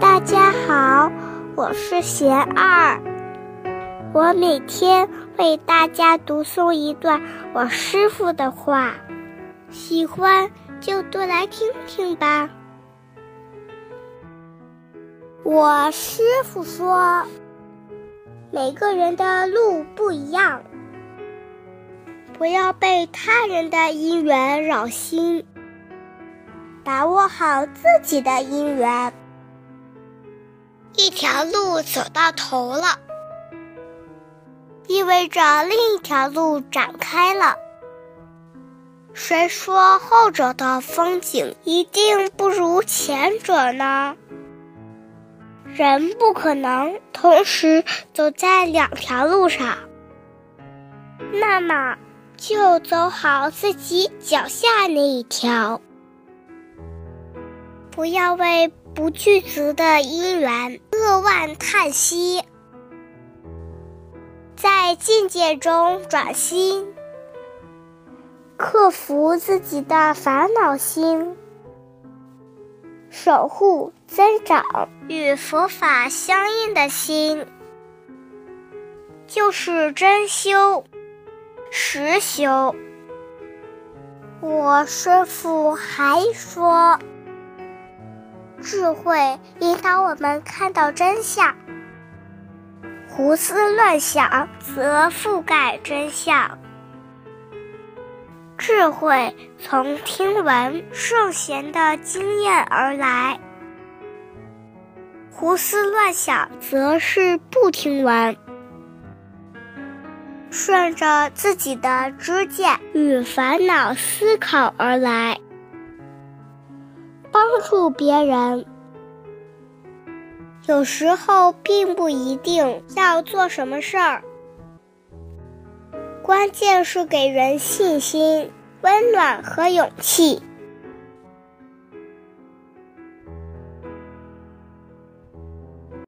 大家好，我是贤二，我每天为大家读诵一段我师傅的话，喜欢就多来听听吧。我师傅说，每个人的路不一样，不要被他人的因缘扰心，把握好自己的姻缘。一条路走到头了，意味着另一条路展开了。谁说后者的风景一定不如前者呢？人不可能同时走在两条路上，那么就走好自己脚下那一条，不要为不具足的因缘扼腕叹息，在境界中转心，克服自己的烦恼心。守护增长与佛法相应的心，就是真修实修。我师父还说，智慧引导我们看到真相，胡思乱想则覆盖真相。智慧从听闻圣贤的经验而来，胡思乱想则是不听闻，顺着自己的知见与烦恼思考而来，帮助别人。有时候并不一定要做什么事儿。关键是给人信心、温暖和勇气。